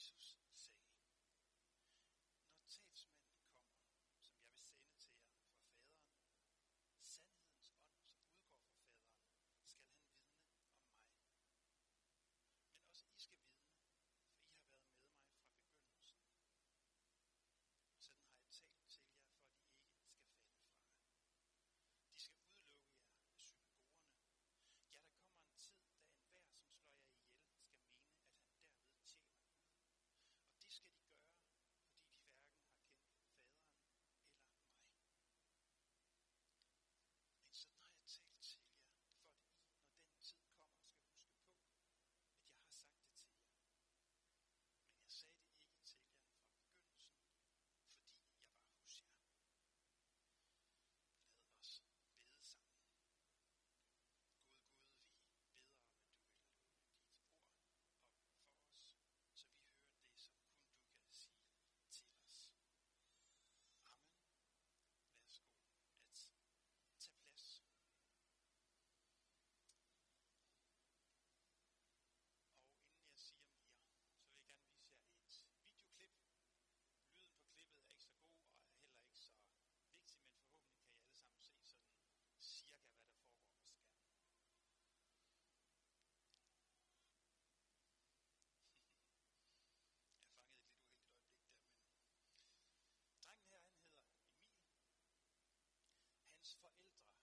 Jesus sagde, sådan forældre.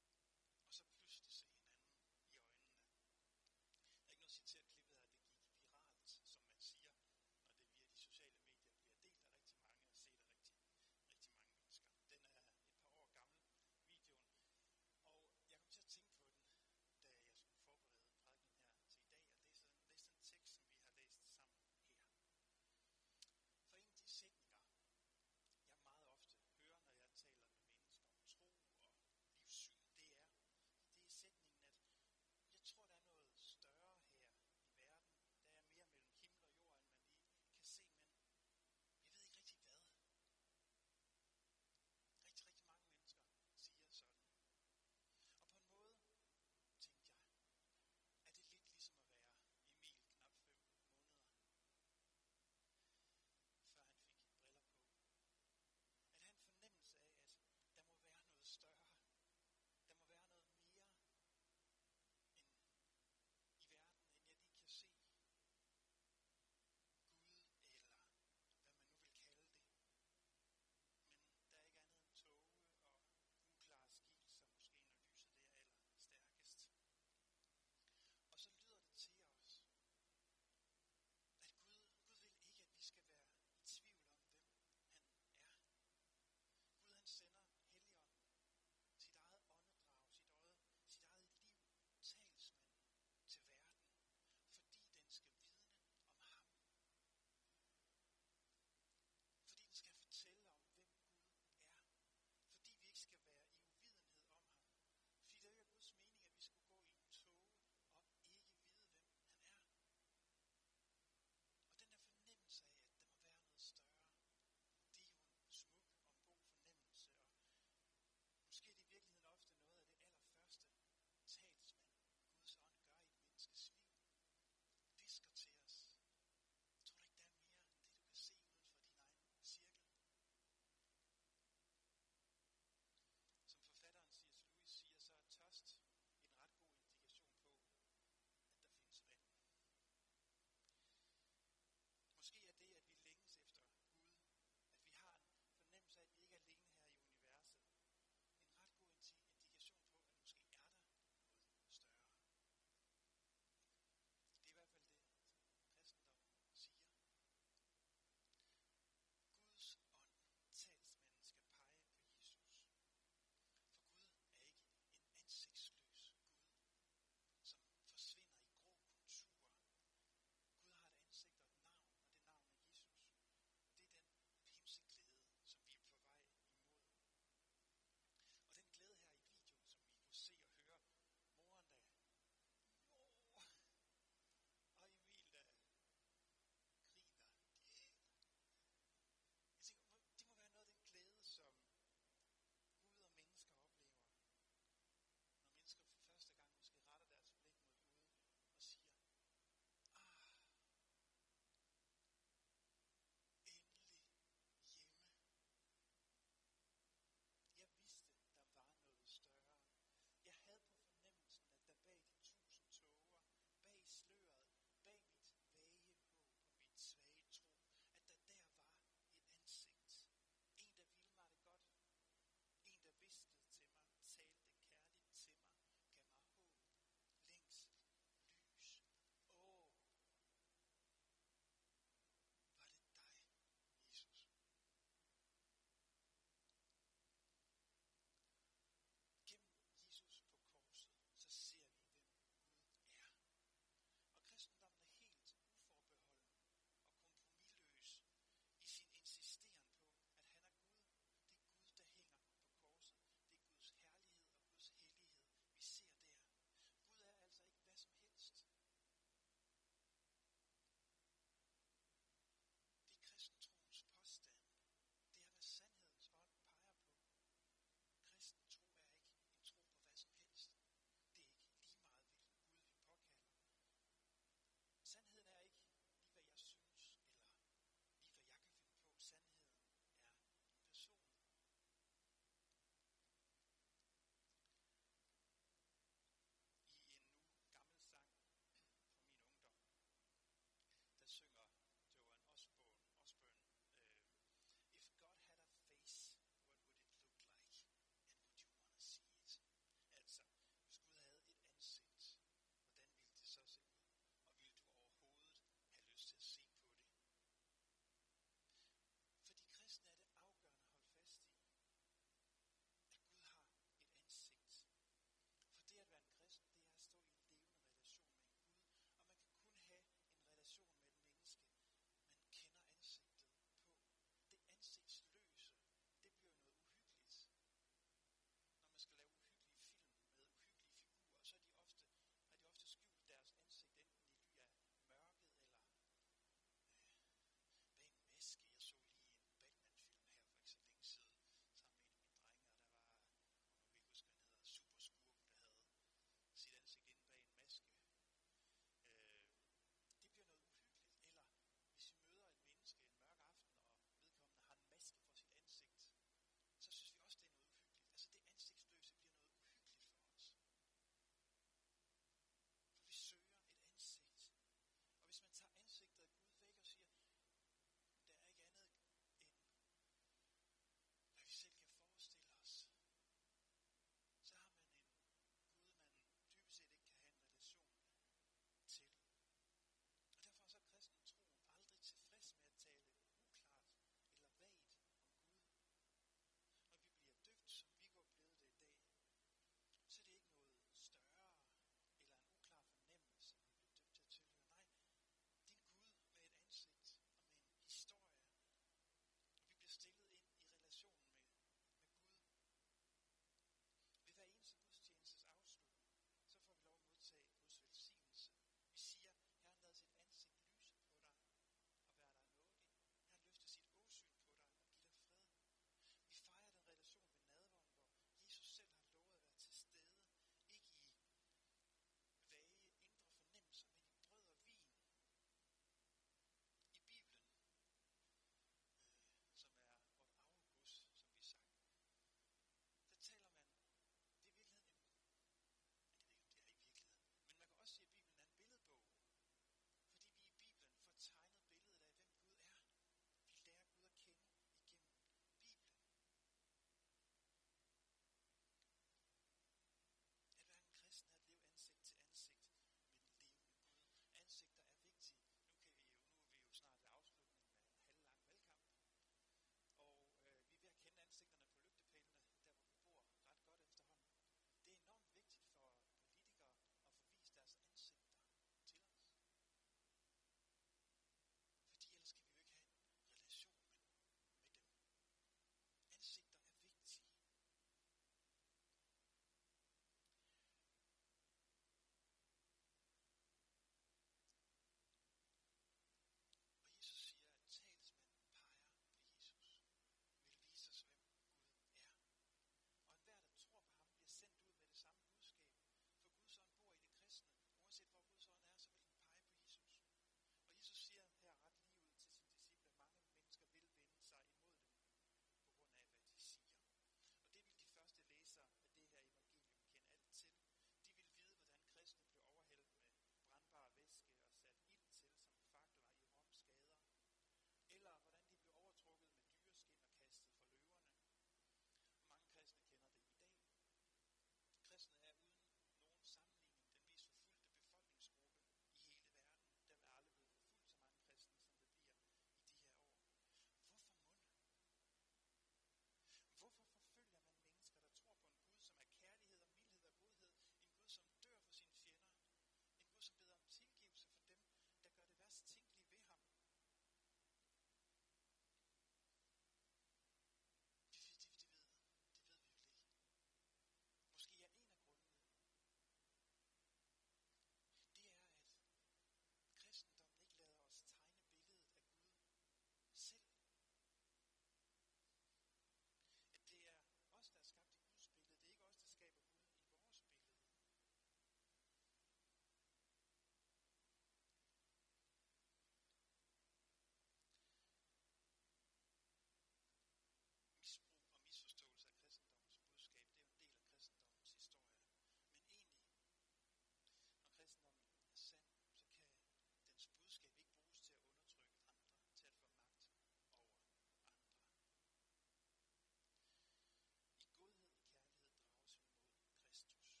masters.